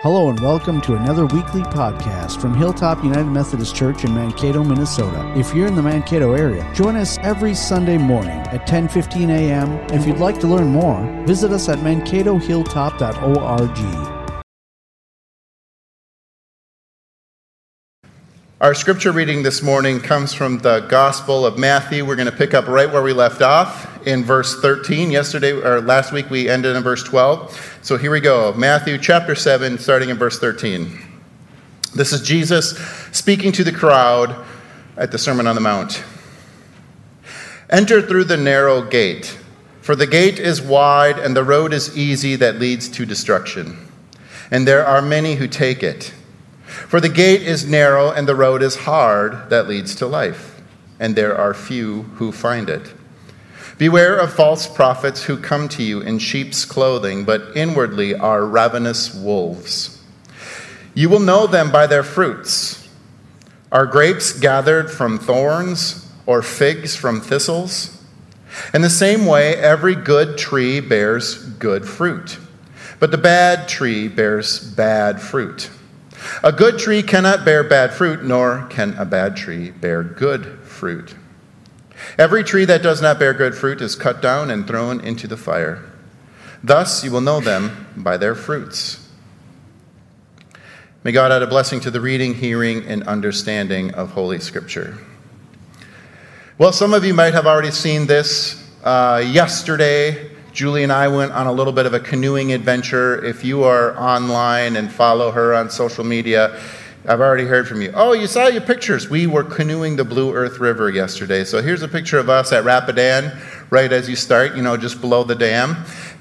Hello and welcome to another weekly podcast from Hilltop United Methodist Church in Mankato, Minnesota. If you're in the Mankato area, join us every Sunday morning at 10:15 a.m. If you'd like to learn more, visit us at mankatohilltop.org. Our scripture reading this morning comes from the Gospel of Matthew. We're going to pick up right where we left off in verse 13. Yesterday or last week we ended in verse 12. So here we go. Matthew chapter 7 starting in verse 13. This is Jesus speaking to the crowd at the Sermon on the Mount. Enter through the narrow gate, for the gate is wide and the road is easy that leads to destruction. And there are many who take it. For the gate is narrow and the road is hard that leads to life, and there are few who find it. Beware of false prophets who come to you in sheep's clothing, but inwardly are ravenous wolves. You will know them by their fruits. Are grapes gathered from thorns, or figs from thistles? In the same way, every good tree bears good fruit, but the bad tree bears bad fruit. A good tree cannot bear bad fruit, nor can a bad tree bear good fruit. Every tree that does not bear good fruit is cut down and thrown into the fire. Thus you will know them by their fruits. May God add a blessing to the reading, hearing, and understanding of Holy Scripture. Well, some of you might have already seen this. Uh, yesterday, Julie and I went on a little bit of a canoeing adventure. If you are online and follow her on social media, I've already heard from you. Oh, you saw your pictures. We were canoeing the Blue Earth River yesterday. So here's a picture of us at Rapidan, right as you start, you know, just below the dam.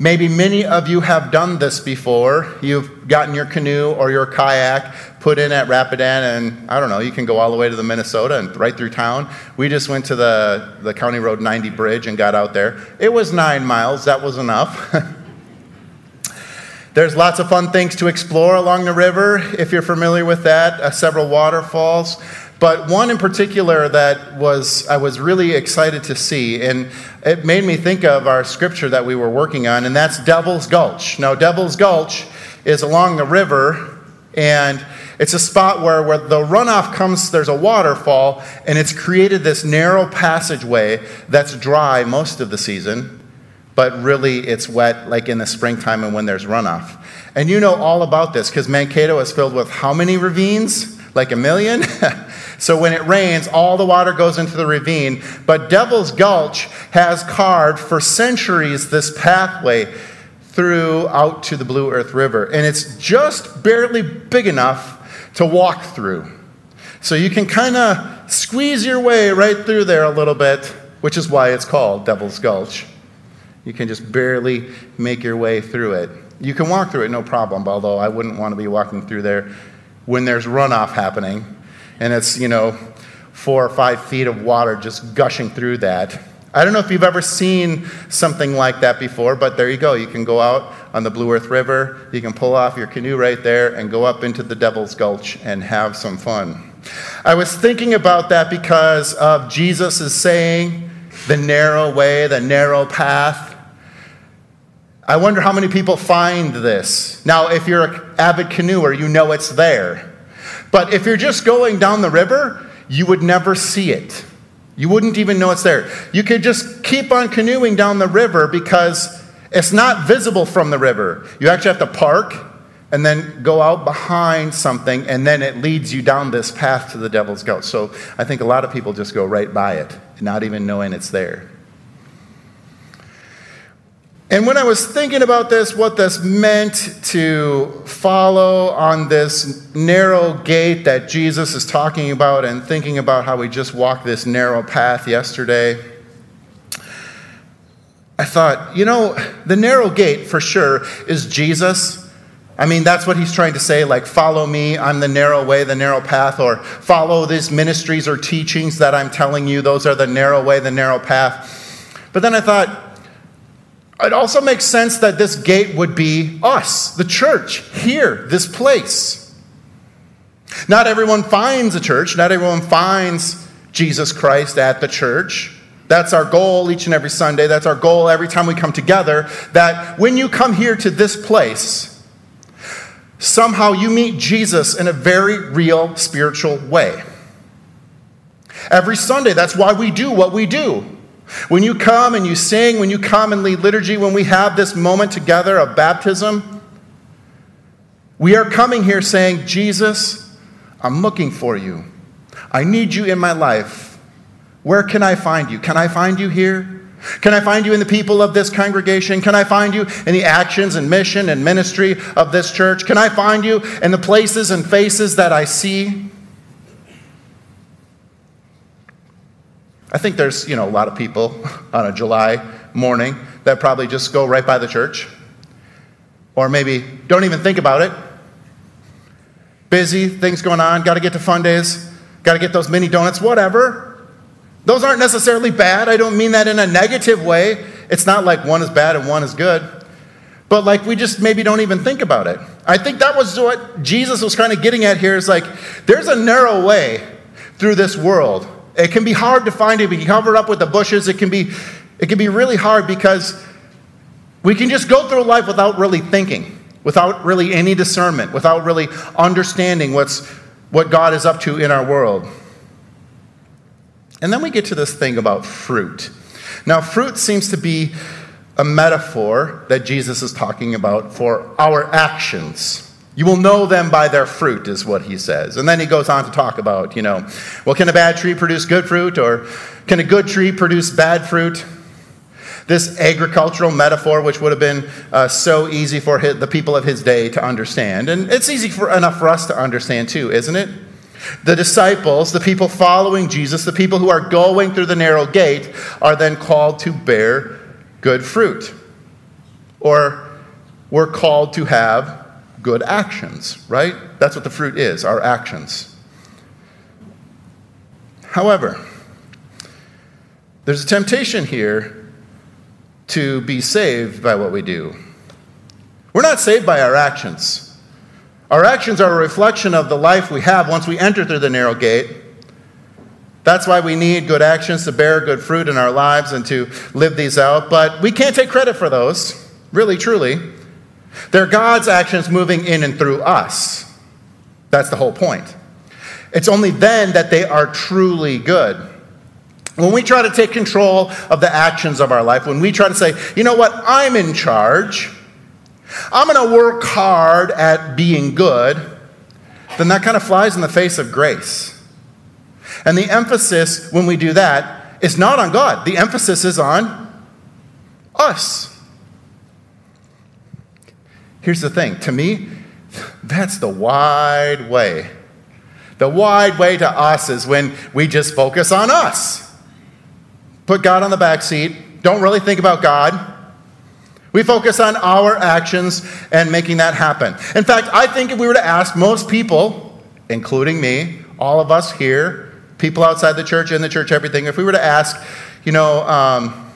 Maybe many of you have done this before. You've gotten your canoe or your kayak put in at Rapidan, and I don't know, you can go all the way to the Minnesota and right through town. We just went to the, the County Road 90 bridge and got out there. It was nine miles, that was enough. There's lots of fun things to explore along the river, if you're familiar with that, uh, several waterfalls. But one in particular that was I was really excited to see, and it made me think of our scripture that we were working on, and that's Devil's Gulch. Now, Devil's Gulch is along the river, and it's a spot where, where the runoff comes, there's a waterfall, and it's created this narrow passageway that's dry most of the season but really it's wet like in the springtime and when there's runoff. And you know all about this because Mankato is filled with how many ravines? Like a million? so when it rains, all the water goes into the ravine. But Devil's Gulch has carved for centuries this pathway through out to the Blue Earth River. And it's just barely big enough to walk through. So you can kind of squeeze your way right through there a little bit, which is why it's called Devil's Gulch. You can just barely make your way through it. You can walk through it, no problem, although I wouldn't want to be walking through there when there's runoff happening and it's, you know, four or five feet of water just gushing through that. I don't know if you've ever seen something like that before, but there you go. You can go out on the Blue Earth River, you can pull off your canoe right there and go up into the Devil's Gulch and have some fun. I was thinking about that because of Jesus' saying, the narrow way, the narrow path. I wonder how many people find this. Now, if you're an avid canoeer, you know it's there. But if you're just going down the river, you would never see it. You wouldn't even know it's there. You could just keep on canoeing down the river because it's not visible from the river. You actually have to park and then go out behind something, and then it leads you down this path to the Devil's Gulch. So I think a lot of people just go right by it, not even knowing it's there. And when I was thinking about this, what this meant to follow on this narrow gate that Jesus is talking about, and thinking about how we just walked this narrow path yesterday, I thought, you know, the narrow gate for sure is Jesus. I mean, that's what he's trying to say, like, follow me, I'm the narrow way, the narrow path, or follow these ministries or teachings that I'm telling you, those are the narrow way, the narrow path. But then I thought, it also makes sense that this gate would be us, the church, here, this place. Not everyone finds a church, not everyone finds Jesus Christ at the church. That's our goal each and every Sunday. That's our goal every time we come together. That when you come here to this place, somehow you meet Jesus in a very real spiritual way. Every Sunday, that's why we do what we do. When you come and you sing, when you come and lead liturgy, when we have this moment together of baptism, we are coming here saying, Jesus, I'm looking for you. I need you in my life. Where can I find you? Can I find you here? Can I find you in the people of this congregation? Can I find you in the actions and mission and ministry of this church? Can I find you in the places and faces that I see? I think there's, you know, a lot of people on a July morning that probably just go right by the church or maybe don't even think about it. Busy, things going on, got to get to fun days, got to get those mini donuts, whatever. Those aren't necessarily bad. I don't mean that in a negative way. It's not like one is bad and one is good. But like we just maybe don't even think about it. I think that was what Jesus was kind of getting at here is like there's a narrow way through this world it can be hard to find it. We can cover it up with the bushes. It can be, it can be really hard because we can just go through life without really thinking, without really any discernment, without really understanding what's, what God is up to in our world. And then we get to this thing about fruit. Now, fruit seems to be a metaphor that Jesus is talking about for our actions. You will know them by their fruit, is what he says. And then he goes on to talk about, you know, well, can a bad tree produce good fruit, or can a good tree produce bad fruit? This agricultural metaphor, which would have been uh, so easy for his, the people of his day to understand. And it's easy for, enough for us to understand too, isn't it? The disciples, the people following Jesus, the people who are going through the narrow gate, are then called to bear good fruit. Or we're called to have good actions, right? That's what the fruit is, our actions. However, there's a temptation here to be saved by what we do. We're not saved by our actions. Our actions are a reflection of the life we have once we enter through the narrow gate. That's why we need good actions to bear good fruit in our lives and to live these out. But we can't take credit for those, really, truly. They're God's actions moving in and through us. That's the whole point. It's only then that they are truly good. When we try to take control of the actions of our life, when we try to say, you know what, I'm in charge, I'm going to work hard at being good, then that kind of flies in the face of grace. And the emphasis when we do that is not on God, the emphasis is on us. Here's the thing to me, that's the wide way. The wide way to us is when we just focus on us. Put God on the back seat, don't really think about God. We focus on our actions and making that happen. In fact, I think if we were to ask most people, including me, all of us here, people outside the church, in the church, everything, if we were to ask, you know, um,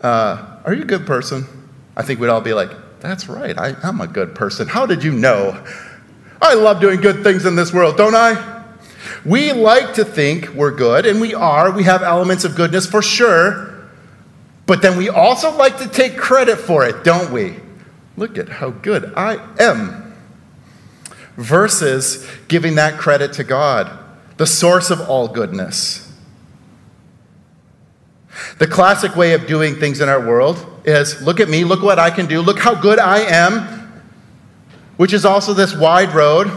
uh, are you a good person? I think we'd all be like, that's right. I, I'm a good person. How did you know? I love doing good things in this world, don't I? We like to think we're good, and we are. We have elements of goodness for sure. But then we also like to take credit for it, don't we? Look at how good I am. Versus giving that credit to God, the source of all goodness. The classic way of doing things in our world is look at me, look what I can do, look how good I am, which is also this wide road.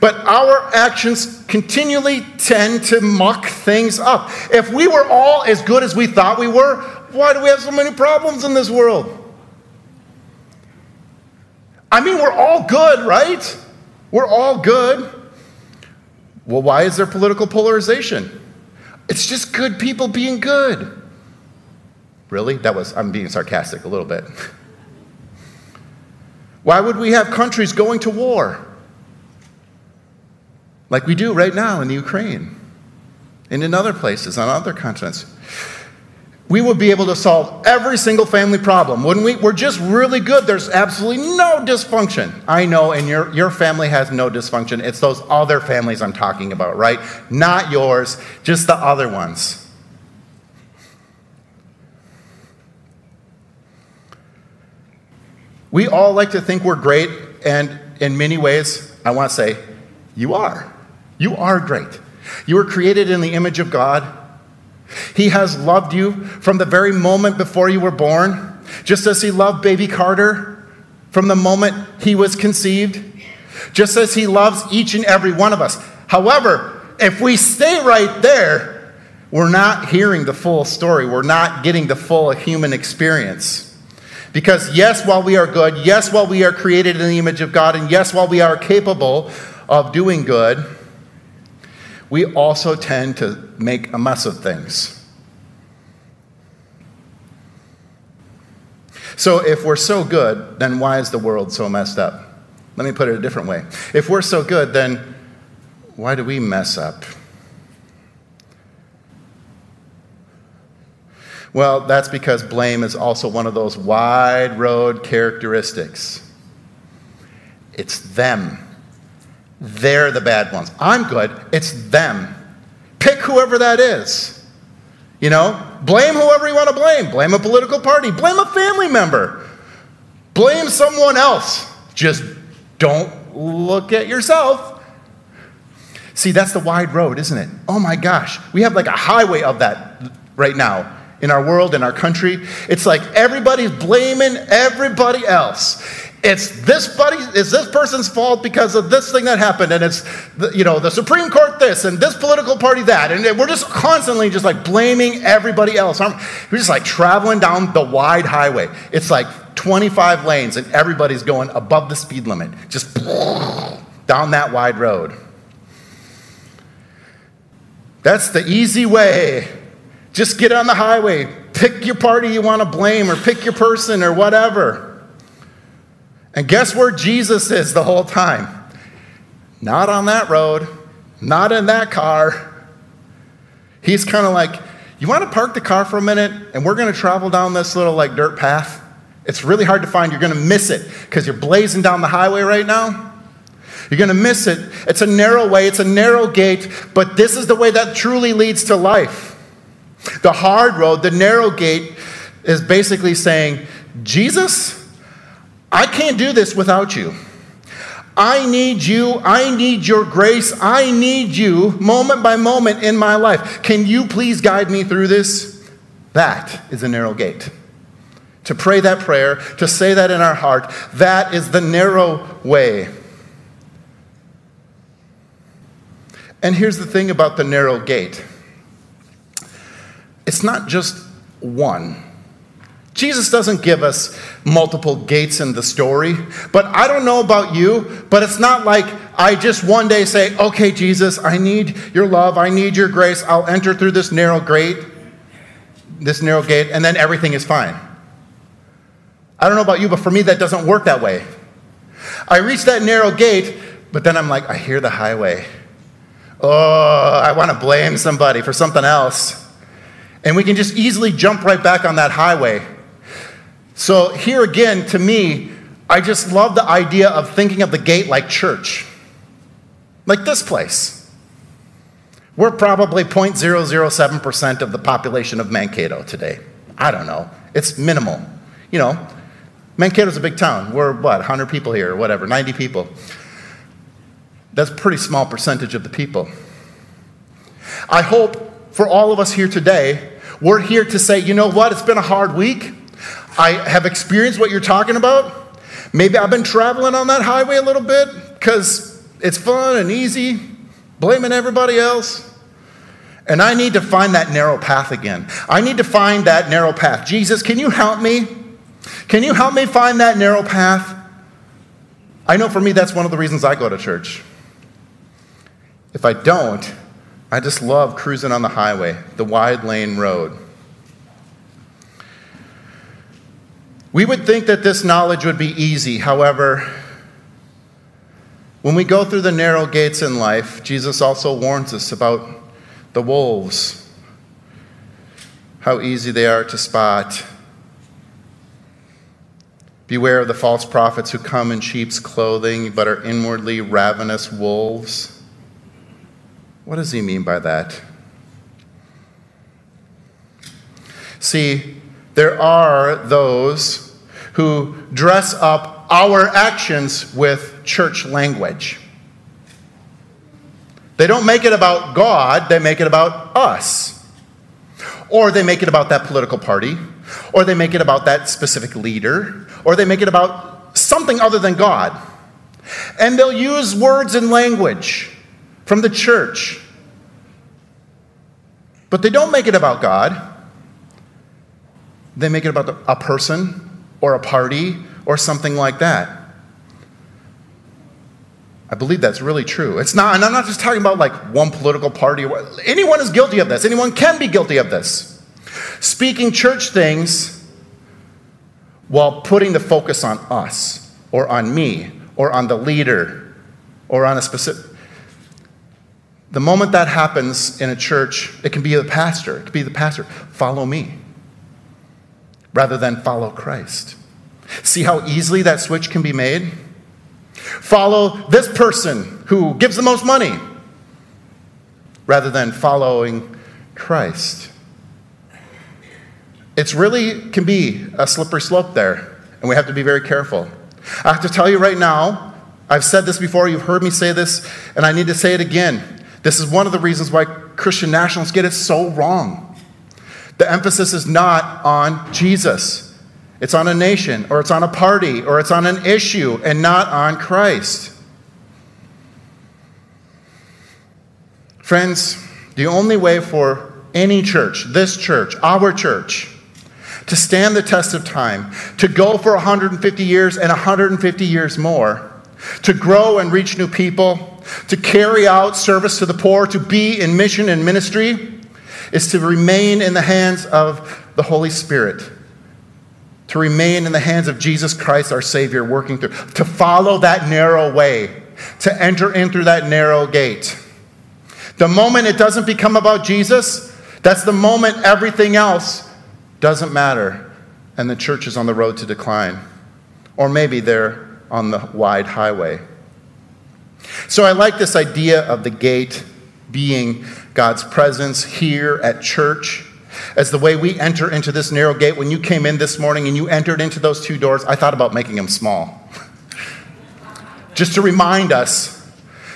But our actions continually tend to muck things up. If we were all as good as we thought we were, why do we have so many problems in this world? I mean, we're all good, right? We're all good. Well, why is there political polarization? It's just good people being good. Really? That was, I'm being sarcastic a little bit. Why would we have countries going to war? Like we do right now in the Ukraine and in other places, on other continents. We would be able to solve every single family problem, wouldn't we? We're just really good. There's absolutely no dysfunction. I know, and your, your family has no dysfunction. It's those other families I'm talking about, right? Not yours, just the other ones. We all like to think we're great, and in many ways, I want to say, you are. You are great. You were created in the image of God. He has loved you from the very moment before you were born, just as He loved baby Carter from the moment he was conceived, just as He loves each and every one of us. However, if we stay right there, we're not hearing the full story. We're not getting the full human experience. Because, yes, while we are good, yes, while we are created in the image of God, and yes, while we are capable of doing good, we also tend to make a mess of things. So, if we're so good, then why is the world so messed up? Let me put it a different way. If we're so good, then why do we mess up? Well, that's because blame is also one of those wide road characteristics. It's them. They're the bad ones. I'm good. It's them. Pick whoever that is. You know, blame whoever you want to blame. Blame a political party. Blame a family member. Blame someone else. Just don't look at yourself. See, that's the wide road, isn't it? Oh my gosh. We have like a highway of that right now in our world, in our country. It's like everybody's blaming everybody else. It's this buddy, it's this person's fault because of this thing that happened, and it's the, you know the Supreme Court this and this political party that, and we're just constantly just like blaming everybody else. We're just like traveling down the wide highway. It's like 25 lanes, and everybody's going above the speed limit, just down that wide road. That's the easy way. Just get on the highway, pick your party you want to blame, or pick your person, or whatever. And guess where Jesus is the whole time? Not on that road, not in that car. He's kind of like, You want to park the car for a minute and we're going to travel down this little like dirt path? It's really hard to find. You're going to miss it because you're blazing down the highway right now. You're going to miss it. It's a narrow way, it's a narrow gate, but this is the way that truly leads to life. The hard road, the narrow gate, is basically saying, Jesus, I can't do this without you. I need you. I need your grace. I need you moment by moment in my life. Can you please guide me through this? That is a narrow gate. To pray that prayer, to say that in our heart, that is the narrow way. And here's the thing about the narrow gate it's not just one. Jesus doesn't give us multiple gates in the story, but I don't know about you, but it's not like I just one day say, okay, Jesus, I need your love, I need your grace, I'll enter through this narrow gate, this narrow gate, and then everything is fine. I don't know about you, but for me, that doesn't work that way. I reach that narrow gate, but then I'm like, I hear the highway. Oh, I want to blame somebody for something else. And we can just easily jump right back on that highway so, here again, to me, I just love the idea of thinking of the gate like church, like this place. We're probably 0.007% of the population of Mankato today. I don't know. It's minimal. You know, Mankato's a big town. We're what, 100 people here or whatever, 90 people. That's a pretty small percentage of the people. I hope for all of us here today, we're here to say, you know what, it's been a hard week. I have experienced what you're talking about. Maybe I've been traveling on that highway a little bit because it's fun and easy, blaming everybody else. And I need to find that narrow path again. I need to find that narrow path. Jesus, can you help me? Can you help me find that narrow path? I know for me that's one of the reasons I go to church. If I don't, I just love cruising on the highway, the wide lane road. We would think that this knowledge would be easy. However, when we go through the narrow gates in life, Jesus also warns us about the wolves, how easy they are to spot. Beware of the false prophets who come in sheep's clothing but are inwardly ravenous wolves. What does he mean by that? See, there are those who dress up our actions with church language. They don't make it about God, they make it about us. Or they make it about that political party, or they make it about that specific leader, or they make it about something other than God. And they'll use words and language from the church. But they don't make it about God. They make it about a person or a party or something like that. I believe that's really true. It's not, and I'm not just talking about like one political party. Anyone is guilty of this. Anyone can be guilty of this. Speaking church things while putting the focus on us or on me or on the leader or on a specific. The moment that happens in a church, it can be the pastor. It can be the pastor. Follow me rather than follow Christ. See how easily that switch can be made? Follow this person who gives the most money rather than following Christ. It's really can be a slippery slope there, and we have to be very careful. I have to tell you right now, I've said this before, you've heard me say this, and I need to say it again. This is one of the reasons why Christian nationalists get it so wrong. The emphasis is not on Jesus. It's on a nation, or it's on a party, or it's on an issue, and not on Christ. Friends, the only way for any church, this church, our church, to stand the test of time, to go for 150 years and 150 years more, to grow and reach new people, to carry out service to the poor, to be in mission and ministry, is to remain in the hands of the Holy Spirit, to remain in the hands of Jesus Christ, our Savior, working through, to follow that narrow way, to enter in through that narrow gate. The moment it doesn't become about Jesus, that's the moment everything else doesn't matter and the church is on the road to decline. Or maybe they're on the wide highway. So I like this idea of the gate being God's presence here at church as the way we enter into this narrow gate. When you came in this morning and you entered into those two doors, I thought about making them small. Just to remind us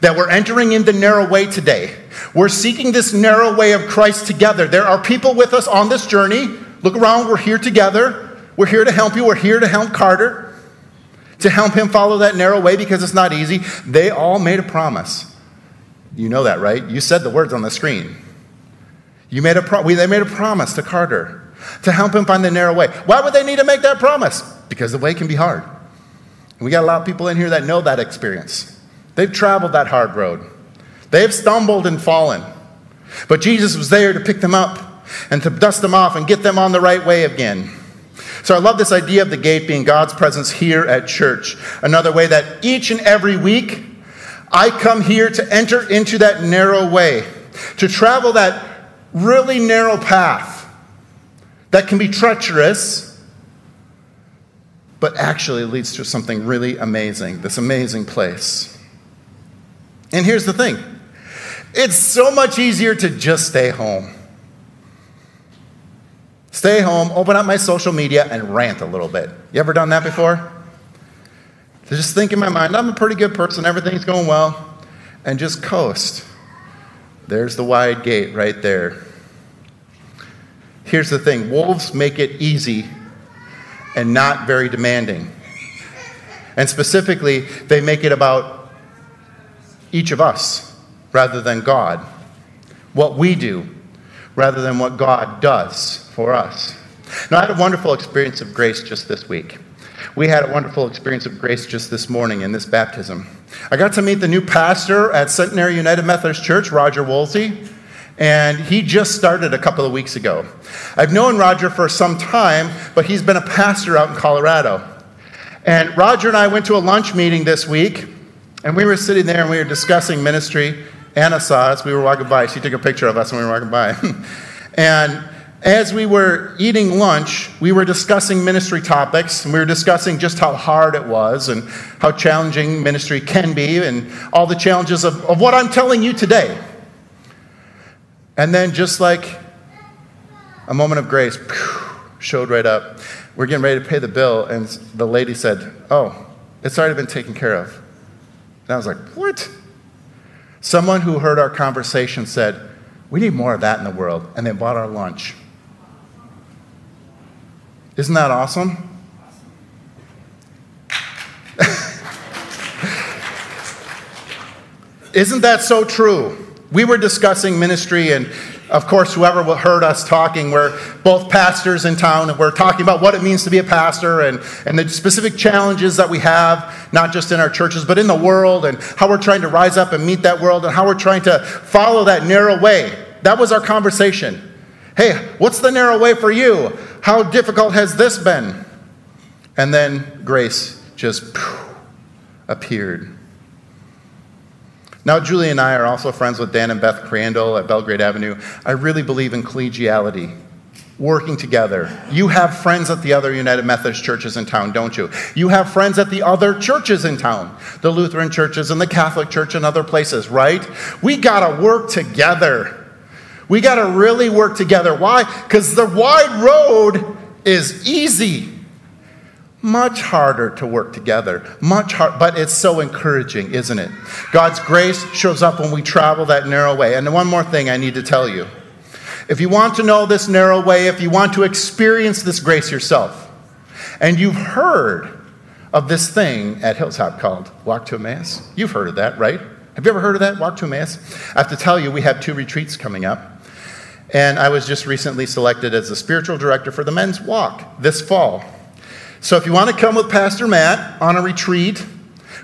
that we're entering in the narrow way today. We're seeking this narrow way of Christ together. There are people with us on this journey. Look around, we're here together. We're here to help you. We're here to help Carter, to help him follow that narrow way because it's not easy. They all made a promise. You know that, right? You said the words on the screen. You made a pro- they made a promise to Carter to help him find the narrow way. Why would they need to make that promise? Because the way can be hard. We got a lot of people in here that know that experience. They've traveled that hard road. They've stumbled and fallen. But Jesus was there to pick them up and to dust them off and get them on the right way again. So I love this idea of the gate being God's presence here at church. Another way that each and every week I come here to enter into that narrow way, to travel that really narrow path that can be treacherous, but actually leads to something really amazing, this amazing place. And here's the thing it's so much easier to just stay home. Stay home, open up my social media, and rant a little bit. You ever done that before? To just think in my mind, I'm a pretty good person, everything's going well, and just coast. There's the wide gate right there. Here's the thing wolves make it easy and not very demanding. And specifically, they make it about each of us rather than God. What we do rather than what God does for us. Now, I had a wonderful experience of grace just this week. We had a wonderful experience of grace just this morning in this baptism. I got to meet the new pastor at Centenary United Methodist Church, Roger Woolsey, and he just started a couple of weeks ago. I've known Roger for some time, but he's been a pastor out in Colorado. And Roger and I went to a lunch meeting this week, and we were sitting there and we were discussing ministry. Anna saw us. We were walking by. She took a picture of us when we were walking by. and as we were eating lunch, we were discussing ministry topics, and we were discussing just how hard it was and how challenging ministry can be, and all the challenges of, of what I'm telling you today. And then, just like a moment of grace showed right up, we're getting ready to pay the bill, and the lady said, Oh, it's already been taken care of. And I was like, What? Someone who heard our conversation said, We need more of that in the world. And they bought our lunch. Isn't that awesome? Isn't that so true? We were discussing ministry, and of course, whoever heard us talking, we're both pastors in town, and we're talking about what it means to be a pastor and, and the specific challenges that we have, not just in our churches, but in the world, and how we're trying to rise up and meet that world, and how we're trying to follow that narrow way. That was our conversation. Hey, what's the narrow way for you? How difficult has this been? And then grace just appeared. Now, Julie and I are also friends with Dan and Beth Crandall at Belgrade Avenue. I really believe in collegiality, working together. You have friends at the other United Methodist churches in town, don't you? You have friends at the other churches in town, the Lutheran churches and the Catholic church and other places, right? We got to work together. We got to really work together. Why? Because the wide road is easy. Much harder to work together. Much hard but it's so encouraging isn't it? God's grace shows up when we travel that narrow way. And one more thing i need to tell you. If you want to know this narrow way if you want to experience this grace yourself and you've heard of this thing at hilltop called walk to emmaus you've heard of that right? Have you ever heard of that walk to emmaus? I have to tell you we have two retreats coming up and i was just recently selected as the spiritual director for the men's walk this fall so if you want to come with Pastor Matt on a retreat,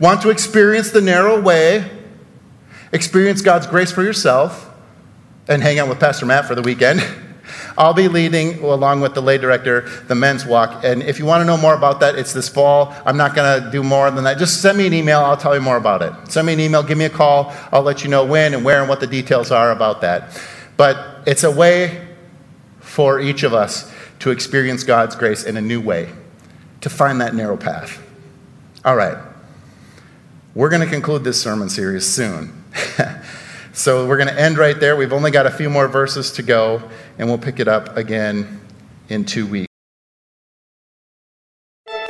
want to experience the narrow way, experience God's grace for yourself, and hang out with Pastor Matt for the weekend, I'll be leading, along with the lay director, the men's walk. And if you want to know more about that, it's this fall. I'm not going to do more than that. Just send me an email. I'll tell you more about it. Send me an email, give me a call. I'll let you know when and where and what the details are about that. But it's a way for each of us to experience God's grace in a new way to find that narrow path. All right. We're going to conclude this sermon series soon. so we're going to end right there. We've only got a few more verses to go, and we'll pick it up again in two weeks.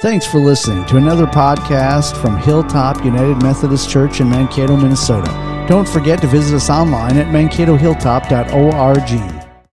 Thanks for listening to another podcast from Hilltop United Methodist Church in Mankato, Minnesota. Don't forget to visit us online at mankatohilltop.org.